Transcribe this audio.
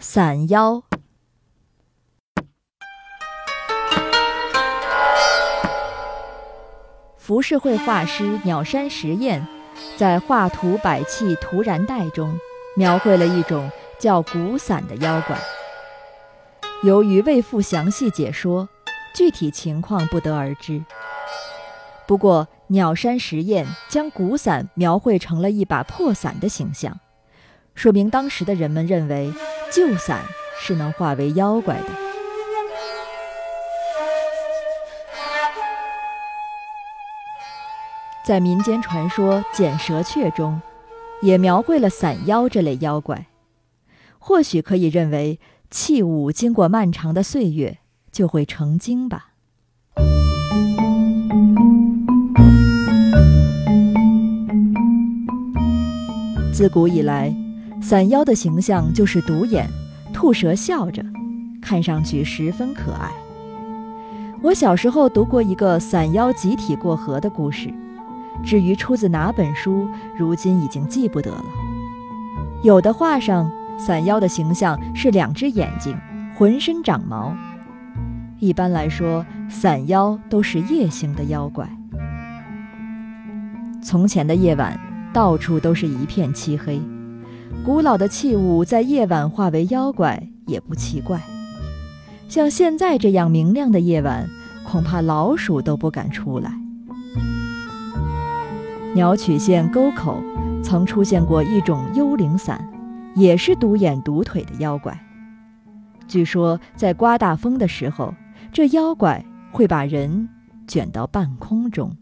伞妖。浮世绘画师鸟山石燕，在《画图百器图然带》中，描绘了一种叫古伞的妖怪。由于未附详细解说，具体情况不得而知。不过，鸟山石燕将古伞描绘成了一把破伞的形象，说明当时的人们认为旧伞是能化为妖怪的。在民间传说《剪蛇雀》中，也描绘了伞妖这类妖怪。或许可以认为，器物经过漫长的岁月就会成精吧。自古以来，伞妖的形象就是独眼、吐舌笑着，看上去十分可爱。我小时候读过一个伞妖集体过河的故事，至于出自哪本书，如今已经记不得了。有的画上伞妖的形象是两只眼睛，浑身长毛。一般来说，伞妖都是夜行的妖怪。从前的夜晚。到处都是一片漆黑，古老的器物在夜晚化为妖怪也不奇怪。像现在这样明亮的夜晚，恐怕老鼠都不敢出来。鸟取县沟口曾出现过一种幽灵伞，也是独眼独腿的妖怪。据说在刮大风的时候，这妖怪会把人卷到半空中。